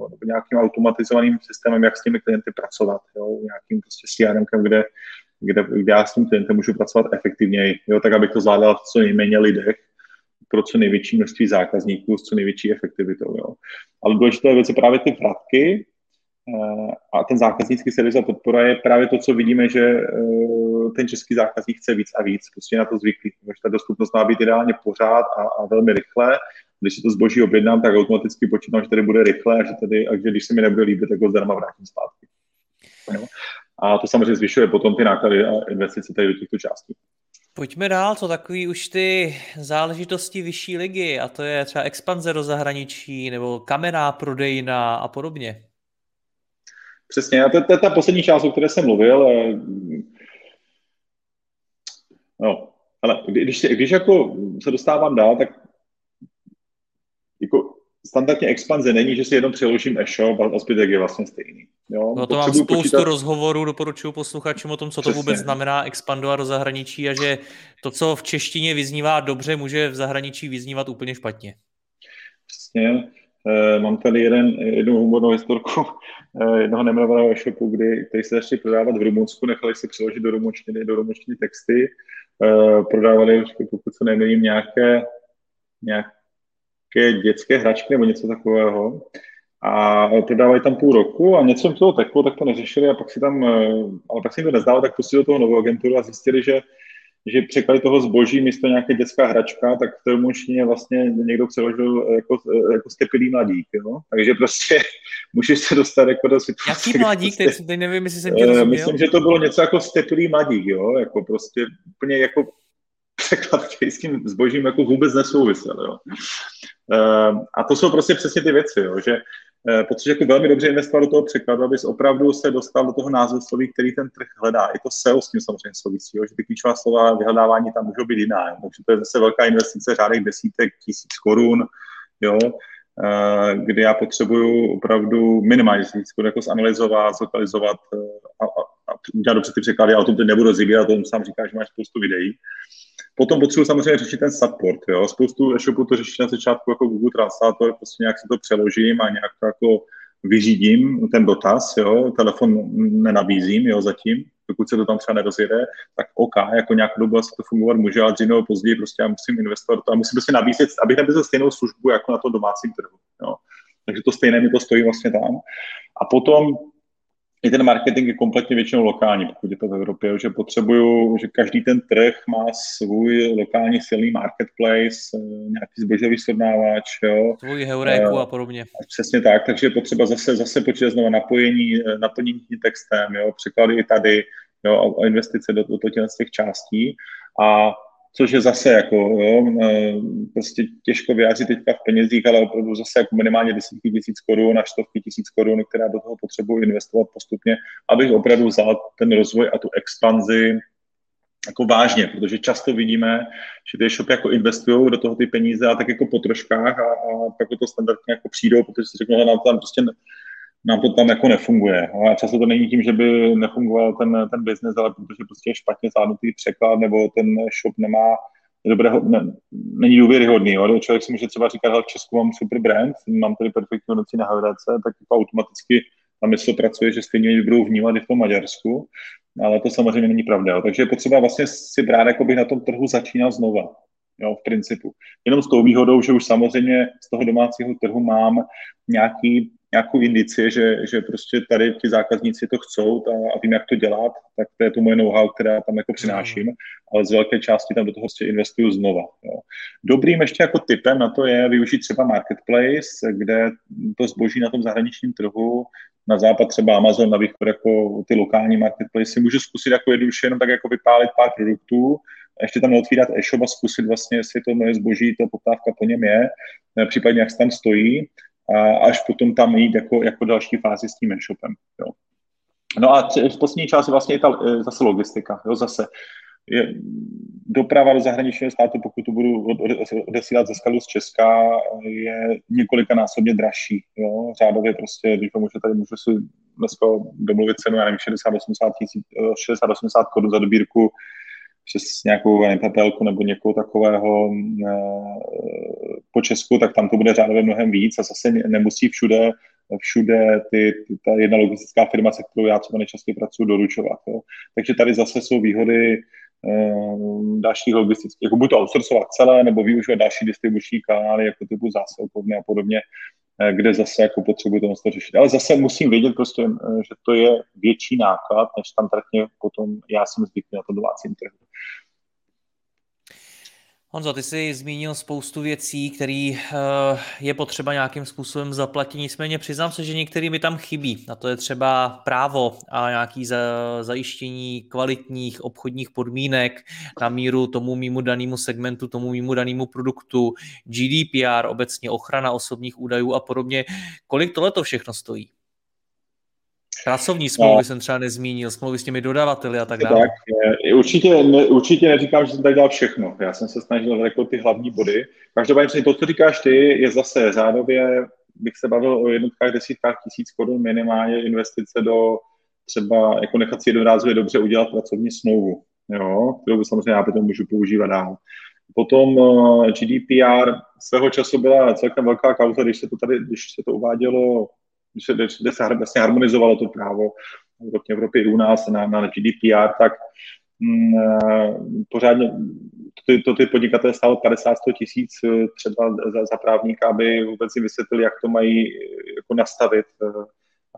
[SPEAKER 2] nebo nějakým automatizovaným systémem, jak s těmi klienty pracovat. Jo? Nějakým prostě CRM, kde kde, kde já s tím klientem můžu pracovat efektivněji, jo, tak abych to zvládal v co nejméně lidech, pro co největší množství zákazníků s co největší efektivitou. Jo. Ale důležité věc je právě ty vratky, a ten zákaznický servis a podpora je právě to, co vidíme, že ten český zákazník chce víc a víc, prostě na to zvyklý, protože ta dostupnost má být ideálně pořád a, a velmi rychle. Když si to zboží objednám, tak automaticky počítám, že tady bude rychle a že, tady, a že když se mi nebude líbit, tak ho zdarma vrátím zpátky. Jo? A to samozřejmě zvyšuje potom ty náklady a investice tady do těchto částí.
[SPEAKER 1] Pojďme dál, co takový už ty záležitosti vyšší ligy, a to je třeba expanze do zahraničí, nebo kamera prodejna a podobně.
[SPEAKER 2] Přesně, a to, je ta poslední část, o které jsem mluvil. No, ale když, když jako se dostávám dál, tak jako standardně expanze není, že si jenom přeložím e-shop a zbytek je vlastně stejný. Jo?
[SPEAKER 1] No to mám spoustu počítat... rozhovorů, doporučuji posluchačům o tom, co Přesně. to vůbec znamená expandovat do zahraničí a že to, co v češtině vyznívá dobře, může v zahraničí vyznívat úplně špatně.
[SPEAKER 2] Přesně. E, mám tady jeden, jednu humornou historku e, jednoho nejmenovaného e-shopu, kdy, který se začali prodávat v Rumunsku, nechali si přeložit do rumunštiny, do rumunštiny texty, e, prodávali, pokud se nejmením, nějaké, nějaké dětské hračky nebo něco takového. A prodávají tam půl roku a něco jim toho teklo, tak to neřešili a pak si tam, eh, ale pak si jim to nezdálo, tak pustili do toho novou agenturu a zjistili, že že překlady toho zboží místo nějaké dětská hračka, tak v termočtině vlastně někdo přeložil jako, jako stepilý mladík, jo? Takže prostě můžeš se dostat jako do
[SPEAKER 1] situace. Jaký mladík? Prostě, teď nevím, jestli jsem tě rozuměl.
[SPEAKER 2] Myslím, že to bylo něco jako stepilý mladík, jo? Jako prostě úplně jako překlad, který s tím zbožím jako vůbec nesouvisel, jo? Ehm, a to jsou prostě přesně ty věci, jo, že eh, potřebuješ jako velmi dobře investovat do toho překladu, abys opravdu se dostal do toho názvu sloví, který ten trh hledá. I to SEO s tím samozřejmě souvisí, jo, že ty klíčová slova vyhledávání tam můžou být jiná. Takže to je zase velká investice řádek desítek tisíc korun, jo, eh, kdy já potřebuju opravdu minimálně tisíc korun jako zanalizovat, zlokalizovat eh, a, a, a udělat dobře ty překlady. Já o tom teď nebudu rozvíjet, o tom sám říká, že máš spoustu videí. Potom potřebuji samozřejmě řešit ten support. Jo. Spoustu e-shopů to řeší na začátku jako Google Translator, prostě nějak si to přeložím a nějak to jako vyřídím ten dotaz, jo. telefon nenabízím jo, zatím, pokud se to tam třeba nerozjede, tak OK, jako nějakou dobu asi to fungovat může, ale dřív nebo později prostě já musím investovat to a musím prostě nabízet, abych nabízel stejnou službu jako na tom domácím trhu. Jo. Takže to stejné mi to stojí vlastně tam. A potom i ten marketing je kompletně většinou lokální, pokud je to v Evropě, že potřebuju, že každý ten trh má svůj lokální silný marketplace, eh, nějaký zbožový srovnávač, jo.
[SPEAKER 1] Svůj heuréku uh, a podobně.
[SPEAKER 2] Přesně tak, takže je potřeba zase, zase počítat znovu napojení, eh, naplnění tím textem, jo, překlady i tady, jo, a investice do, do těch částí. A což je zase jako, jo, e, prostě těžko vyjádřit teďka v penězích, ale opravdu zase jako minimálně desítky tisíc korun a stovky tisíc korun, která do toho potřebuji investovat postupně, abych opravdu vzal ten rozvoj a tu expanzi jako vážně, protože často vidíme, že ty shopy jako investují do toho ty peníze a tak jako po troškách a, a pak to standardně jako přijdou, protože si řeknou, že nám tam prostě nám to tam jako nefunguje. A často to není tím, že by nefungoval ten, ten business, ale protože prostě je špatně zvládnutý překlad nebo ten shop nemá dobrého, ne, není důvěryhodný. Jo. Člověk si může třeba říkat, že v Česku mám super brand, mám tady perfektní noci na hledace, tak jako automaticky tam mysl pracuje, že stejně ji budou vnímat i v tom Maďarsku, ale to samozřejmě není pravda. Jo. Takže je potřeba vlastně si brát, jako bych na tom trhu začínal znova. Jo, v principu. Jenom s tou výhodou, že už samozřejmě z toho domácího trhu mám nějaký nějakou indici, že, že prostě tady ti zákazníci to chcou a, a vím, jak to dělat, tak to je to moje know-how, která tam jako přináším, ale z velké části tam do toho prostě investuju znova. Jo. Dobrým ještě jako typem na to je využít třeba marketplace, kde to zboží na tom zahraničním trhu na západ třeba Amazon, na východ jako ty lokální marketplace, můžu zkusit jako jednoduše jenom tak jako vypálit pár produktů, ještě tam neotvírat e-shop a zkusit vlastně, jestli to moje zboží, to poptávka po něm je, případně jak se tam stojí až potom tam jít jako, jako další fázi s tím e-shopem. Jo. No a v poslední části vlastně je ta e, zase logistika. Jo, zase je doprava do zahraničního státu, pokud to budu odesílat ze skladu z Česka, je několikanásobně dražší. Jo? Řádově prostě, když tomu, že tady můžu si dneska domluvit cenu, já nevím, 60-80 60-80 korun za dobírku přes nějakou PPL nebo někoho takového eh, po Česku, tak tam to bude řádově mnohem víc a zase nemusí všude všude ty, ty, ta jedna logistická firma, se kterou já třeba nejčastěji pracuji, doručovat. Jo. Takže tady zase jsou výhody eh, dalších logistických, jako buď to outsourcovat celé, nebo využívat další distribuční kanály, jako typu zásilkovny a podobně, eh, kde zase jako potřebuji to řešit. Ale zase musím vědět prostě, eh, že to je větší náklad, než standardně potom já jsem zvyklý na to domácím trhu.
[SPEAKER 1] Honzo, ty jsi zmínil spoustu věcí, které eh, je potřeba nějakým způsobem zaplatit, nicméně přiznám se, že některý mi tam chybí. A to je třeba právo a nějaký za, zajištění kvalitních obchodních podmínek na míru tomu mýmu danému segmentu, tomu mýmu danému produktu, GDPR, obecně ochrana osobních údajů a podobně. Kolik tohle to všechno stojí? Pracovní smlouvy no. jsem třeba nezmínil, smlouvy s těmi dodavateli a tak dále. Tak,
[SPEAKER 2] určitě, ne, určitě neříkám, že jsem tady dělal všechno. Já jsem se snažil jako ty hlavní body. Každopádně to, co říkáš ty, je zase řádově, bych se bavil o jednotkách desítkách tisíc korun minimálně investice do třeba jako nechat si jednorázově dobře udělat pracovní smlouvu, jo, kterou samozřejmě já potom můžu používat dál. Potom eh, GDPR svého času byla celkem velká kauza, když se to tady, když se to uvádělo když se, se vlastně harmonizovalo to právo v Evropě i u nás na, na GDPR, tak mm, eh, pořádně to, to ty podnikatelé stálo 50-100 tisíc eh, třeba za, za právníka, aby vůbec si vysvětlili, jak to mají eh, jako nastavit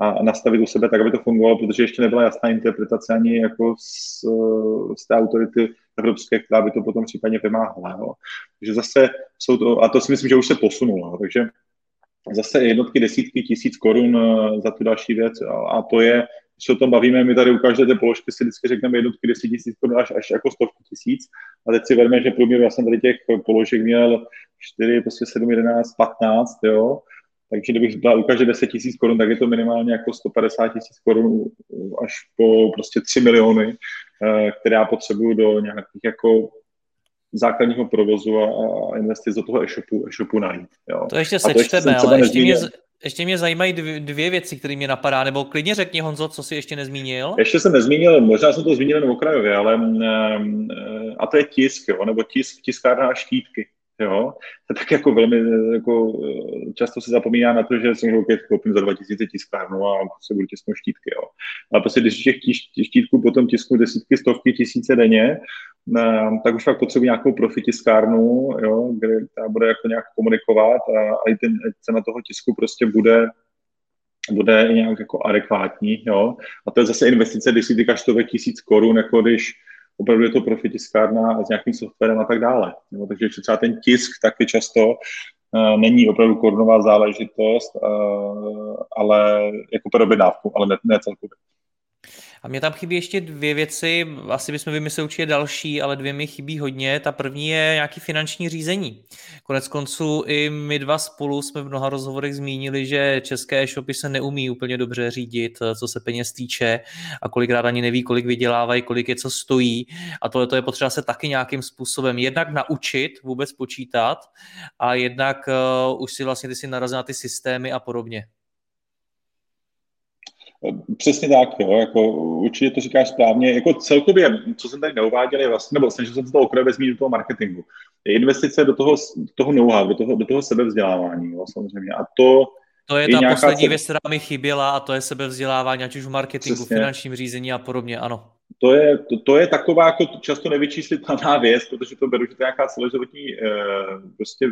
[SPEAKER 2] a nastavit u sebe tak, aby to fungovalo, protože ještě nebyla jasná interpretace ani jako z, z té autority evropské, která by to potom případně vymáhala. Takže zase jsou to, a to si myslím, že už se posunulo. Takže zase jednotky, desítky tisíc korun eh, za tu další věc. A to je, když se o tom bavíme, my tady u každé té položky si vždycky řekneme jednotky desítky tisíc korun až, až jako stovky tisíc. A teď si vedeme, že průměr já jsem tady těch položek měl 4, prostě 7, 11, 15, jo, takže kdybych dal u každé 10 tisíc korun, tak je to minimálně jako 150 tisíc korun až po prostě 3 miliony, eh, které já potřebuju do nějakých jako základního provozu a, a investic do toho e-shopu, e-shopu najít. Jo.
[SPEAKER 1] To ještě sečteme, ale ještě mě, ještě mě zajímají dvě, dvě věci, které mě napadá, nebo klidně řekni Honzo, co jsi ještě nezmínil.
[SPEAKER 2] Ještě jsem nezmínil, možná jsem to zmínil jenom okrajově, ale um, a to je tisk, jo, nebo tisk, tiskárna a štítky. Jo? Tak jako velmi, jako, často se zapomíná na to, že jsem OK, koupím za 2000 tiskárnu a prostě budu tisknout štítky. Jo? A prostě když těch štítků potom tisknu desítky, stovky, tisíce denně, tak už fakt potřebuji nějakou profi tiskárnu, jo, kde ta bude jako nějak komunikovat a, a i ten cena toho tisku prostě bude bude nějak jako adekvátní, jo. A to je zase investice, si týkáš stovek tisíc korun, jako když opravdu je to profi tiskárna a s nějakým softwarem a tak dále. Jo. Takže třeba ten tisk taky často uh, není opravdu korunová záležitost, uh, ale jako pro objednávku, ale ne, ne celkově.
[SPEAKER 1] A mě tam chybí ještě dvě věci, asi bychom vymysleli určitě další, ale dvě mi chybí hodně. Ta první je nějaký finanční řízení. Konec konců i my dva spolu jsme v mnoha rozhovorech zmínili, že české e-shopy se neumí úplně dobře řídit, co se peněz týče a kolikrát ani neví, kolik vydělávají, kolik je co stojí. A tohle to je potřeba se taky nějakým způsobem jednak naučit vůbec počítat a jednak uh, už si vlastně ty si narazil na ty systémy a podobně.
[SPEAKER 2] Přesně tak, jo, jako určitě to říkáš správně. Jako celkově, co jsem tady neuváděl, je vlastně, nebo snažil jsem se to okrajově zmínit do toho marketingu. Je investice do toho, do toho know-how, do toho, do toho sebevzdělávání, jo, samozřejmě. A to,
[SPEAKER 1] to je, je ta poslední věc, která mi chyběla a to je sebevzdělávání, ať už v marketingu, Přesně. finančním řízení a podobně, ano.
[SPEAKER 2] To je, to, to je taková jako často nevyčíslitelná věc, protože to beru, že to je nějaká celoživotní, eh, prostě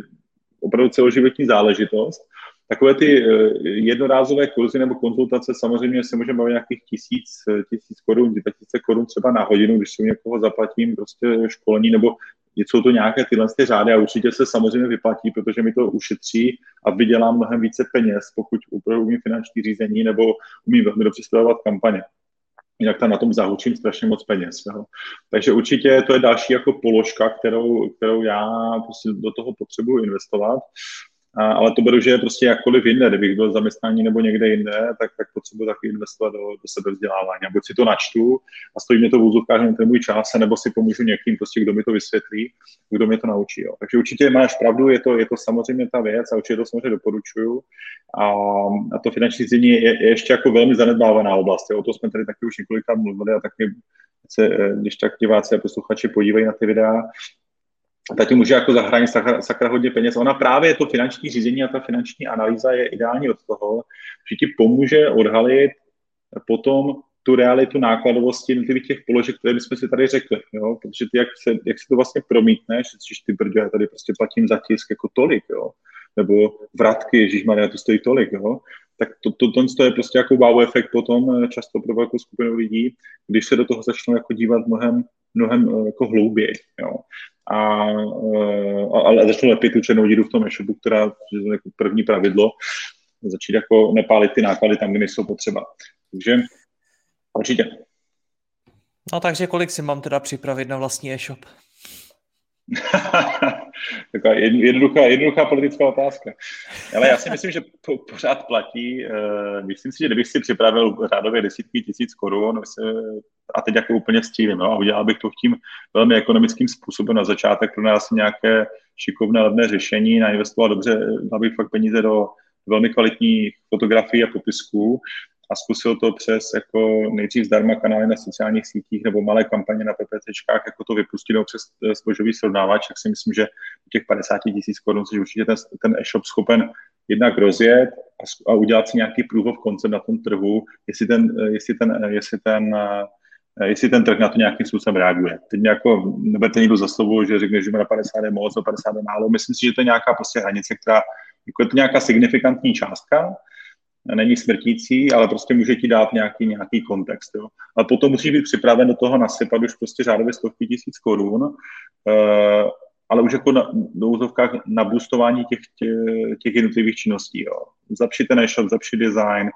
[SPEAKER 2] opravdu celoživotní záležitost Takové ty eh, jednorázové kurzy nebo konzultace samozřejmě se můžeme bavit nějakých tisíc, eh, tisíc korun, tisíce korun třeba na hodinu, když si někoho zaplatím prostě školení nebo jsou to nějaké tyhle ty řády a určitě se samozřejmě vyplatí, protože mi to ušetří a vydělám mnohem více peněz, pokud opravdu umím finanční řízení nebo umím velmi dobře spravovat kampaně. Jinak tam na tom zahučím strašně moc peněz. Jo. Takže určitě to je další jako položka, kterou, kterou já prostě do toho potřebuji investovat ale to beru, že je prostě jakkoliv jinde. Kdybych byl zaměstnání nebo někde jinde, tak, tak potřebuji taky investovat do, do sebevzdělávání. A buď si to načtu a stojí mě to v úzovkách na ten můj čas, nebo si pomůžu někým, prostě, kdo mi to vysvětlí, kdo mě to naučí. Jo. Takže určitě máš pravdu, je to, je to samozřejmě ta věc a určitě to samozřejmě doporučuju. A, a to finanční řízení je, je, ještě jako velmi zanedbávaná oblast. Jo. O to jsme tady taky už několikrát mluvili a taky se, eh, když tak diváci a posluchači podívají na ty videa, ta ti může jako zahránit sakra, sakra hodně peněz. Ona právě to finanční řízení a ta finanční analýza je ideální od toho, že ti pomůže odhalit potom tu realitu nákladovosti jednotlivých těch položek, které bychom si tady řekli, jo? protože ty, jak, se, jak si to vlastně promítneš, když ty brdě, já tady prostě platím za tisk jako tolik, jo? nebo vratky, Ježíš Maria, to stojí tolik, jo? Tak to, to, to, to je prostě jako wow efekt potom eh, často pro velkou skupinu lidí, když se do toho začnou jako dívat mnohem, mnohem eh, jako hlouběji. Jo. A, eh, a, a začnou lepit tu černou díru v tom e-shopu, která je jako první pravidlo, začít jako nepálit ty náklady tam, kde nejsou potřeba. Takže určitě.
[SPEAKER 1] No takže kolik si mám teda připravit na vlastní e-shop?
[SPEAKER 2] Taková jednoduchá, jednoduchá politická otázka. Ale já si myslím, že po, pořád platí. Uh, myslím si, že kdybych si připravil řádově desítky tisíc korun a teď jako úplně střílím, no, a udělal bych to tím velmi ekonomickým způsobem na začátek, pro nás nějaké šikovné levné řešení, nainvestoval dobře, dal bych fakt peníze do velmi kvalitních fotografií a popisků a zkusil to přes jako nejdřív zdarma kanály na sociálních sítích nebo malé kampaně na PPCčkách, jako to vypustit nebo přes eh, zbožový srovnávač, tak si myslím, že těch 50 tisíc korun si určitě ten, ten e-shop schopen jednak rozjet a, a udělat si nějaký proof of concept na tom trhu, jestli ten, eh, jestli ten, eh, jestli ten jestli ten trh na to nějakým způsobem reaguje. Teď jako neberte někdo za slovo, že řekne, že má 50 je moc, 50 je málo. Myslím si, že to je nějaká prostě hranice, která jako je to nějaká signifikantní částka, není smrtící, ale prostě může ti dát nějaký, nějaký kontext. Jo. Ale potom musíš být připraven do toho nasypat už prostě řádově stovky tisíc korun, uh, ale už jako na, do úzovkách na boostování těch, těch, těch jednotlivých činností. Jo. Zlepšit ten e-shop, zlepšit design,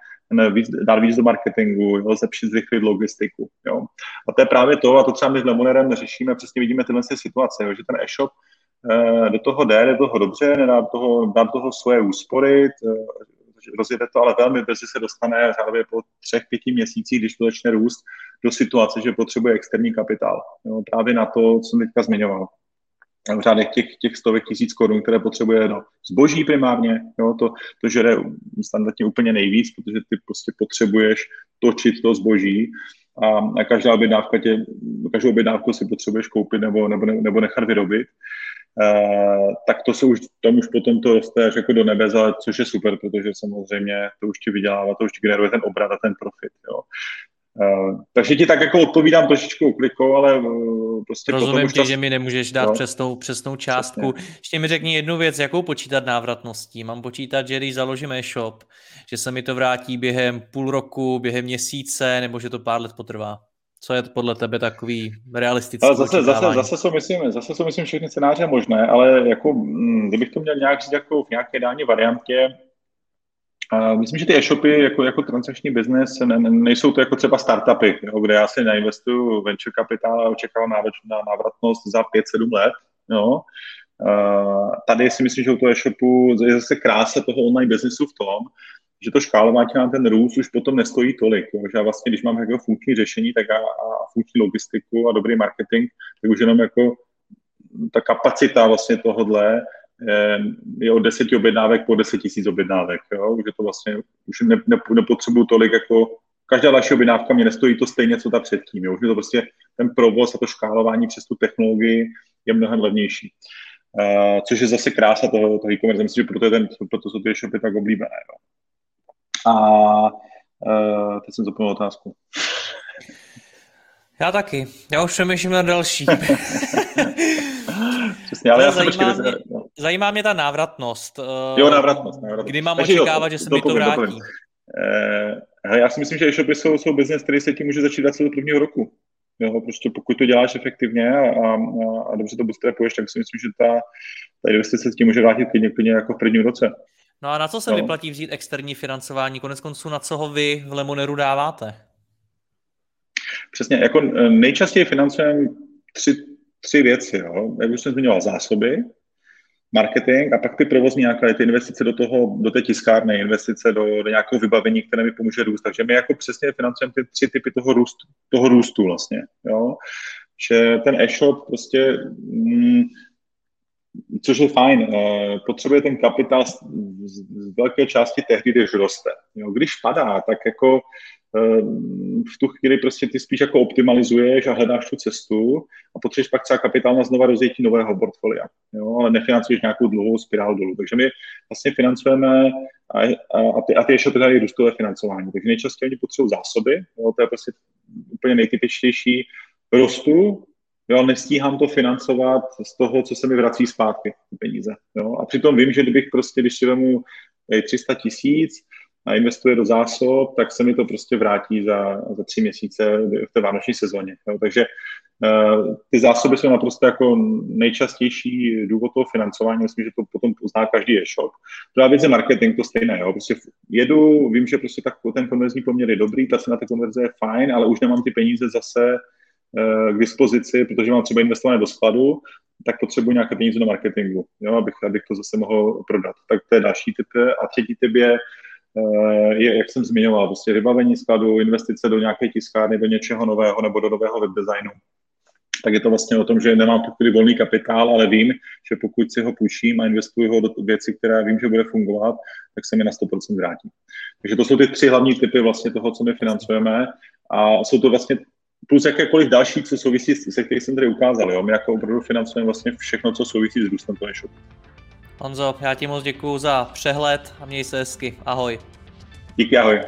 [SPEAKER 2] víc, dát víc do marketingu, jo, zlepšit zrychlit logistiku. Jo. A to je právě to, a to třeba my s Lemonerem řešíme, přesně vidíme tyhle situace, jo, že ten e-shop uh, do toho jde, do toho dobře, nedá do toho, dá do toho svoje úspory, rozjede to, ale velmi brzy se dostane řádově po třech, pěti měsících, když to začne růst, do situace, že potřebuje externí kapitál. Jo, právě na to, co jsem teďka zmiňoval. V řádech těch, těch stovek tisíc korun, které potřebuje no, zboží primárně, jo, to, to žere standardně úplně nejvíc, protože ty prostě potřebuješ točit to zboží a, každá objednávka tě, každou objednávku si potřebuješ koupit nebo, nebo, nebo nechat vyrobit. Uh, tak to se už, tam už potom to roste až jako do nebe, což je super, protože samozřejmě to už ti vydělává, to už ti generuje ten obrat a ten profit, jo. Uh, takže ti tak jako odpovídám trošičku uklikou, ale uh, prostě
[SPEAKER 1] Rozumím ti, ta... že mi nemůžeš dát no. přesnou, přesnou částku. Přesně. Ještě mi řekni jednu věc, jakou počítat návratností. Mám počítat, že když založím e-shop, že se mi to vrátí během půl roku, během měsíce, nebo že to pár let potrvá? Co je podle tebe takový realistický?
[SPEAKER 2] Ale zase, zase, zase, jsou, myslím, zase jsou, myslím, všechny scénáře možné, ale jako, mm, kdybych to měl nějak říct jako v nějaké dání variantě, myslím, že ty e-shopy jako, jako transakční business ne, ne, nejsou to jako třeba startupy, jo, kde já si nainvestuju venture kapitál a očekávám na návratnost za 5-7 let. Jo. Tady si myslím, že u toho e-shopu je zase krása toho online businessu v tom, že to škálování na ten růst už potom nestojí tolik. Jo? Že vlastně, když mám jako funkční řešení tak a, a funkční logistiku a dobrý marketing, tak už jenom jako ta kapacita vlastně tohodle je od deseti objednávek po deset tisíc objednávek. Jo? Že to vlastně už ne, ne, nepotřebuju tolik jako každá další objednávka mě nestojí to stejně, co ta předtím. Jo? Už je to prostě ten provoz a to škálování přes tu technologii je mnohem levnější. Uh, což je zase krása toho, toho e-commerce. Myslím, že proto, je ten, proto jsou ty e-shopy tak oblíbené. Jo. A uh, teď jsem zapomněl otázku.
[SPEAKER 1] Já taky. Já už přemýšlím na další.
[SPEAKER 2] Přesně, ale já
[SPEAKER 1] zajímá, počkej, mě, no. zajímá mě ta návratnost.
[SPEAKER 2] Eh, jo, návratnost. návratnost.
[SPEAKER 1] Kdy mám Takže očekávat, jo, že se mi to vrátí? Dopovím.
[SPEAKER 2] Eh, já si myslím, že e-shopy jsou, jsou business, který se tím může začít dát celého prvního roku. Jo, prostě pokud to děláš efektivně a, a, a dobře to bootstrapuješ, tak si myslím, že ta, ta investice se tím může vrátit klidně, klidně jako v prvním roce.
[SPEAKER 1] No a na co se no. vyplatí vzít externí financování? Konec konců na co ho vy v Lemoneru dáváte?
[SPEAKER 2] Přesně, jako eh, nejčastěji financujeme tři, tři věci. Jo. Jak už jsem zmiňoval, zásoby, marketing a pak ty provozní náklady, ty investice do, toho, do té tiskárny, investice do, do nějakého vybavení, které mi pomůže růst. Takže my jako přesně financujeme ty tři typy toho růstu, toho růstu vlastně. Jo. Že ten e-shop prostě mm, což je fajn. Eh, potřebuje ten kapitál z velké části tehdy, když roste. Jo, když padá, tak jako v tu chvíli prostě ty spíš jako optimalizuješ a hledáš tu cestu a potřebuješ pak třeba kapitál na znova rozjetí nového portfolia, jo, ale nefinancuješ nějakou dlouhou spirálu dolů. Takže my vlastně financujeme a, a, a ty, a ty ještě teda růstové financování. Takže nejčastěji oni potřebují zásoby, jo, to je prostě úplně nejtypičtější rostu, Jo, nestíhám to financovat z toho, co se mi vrací zpátky, ty peníze. Jo? A přitom vím, že kdybych prostě, když si vemu 300 tisíc a investuje do zásob, tak se mi to prostě vrátí za, za tři měsíce v té vánoční sezóně. Jo? Takže uh, ty zásoby jsou naprosto jako nejčastější důvod toho financování. Myslím, že to potom pozná každý e-shop. Druhá věc je marketing, to stejné. Jo? Prostě jedu, vím, že prostě tak, ten konverzní poměr je dobrý, ta cena té konverze je fajn, ale už nemám ty peníze zase k dispozici, protože mám třeba investované do skladu, tak potřebuji nějaké peníze do marketingu, jo, abych, abych to zase mohl prodat. Tak to je další typ. A třetí typ je, je, jak jsem zmiňoval, prostě vybavení skladu, investice do nějaké tiskárny, do něčeho nového nebo do nového webdesignu. Tak je to vlastně o tom, že nemám takový volný kapitál, ale vím, že pokud si ho půjčím a investuji ho do věci, které vím, že bude fungovat, tak se mi na 100% vrátí. Takže to jsou ty tři hlavní typy vlastně toho, co my financujeme. A jsou to vlastně plus jakékoliv další, co souvisí, se kterých jsem tady ukázal. Jo? My jako opravdu financujeme vlastně všechno, co souvisí s růstem toho e-shopu.
[SPEAKER 1] Honzo, já ti moc děkuji za přehled a měj se hezky. Ahoj.
[SPEAKER 2] Díky, ahoj.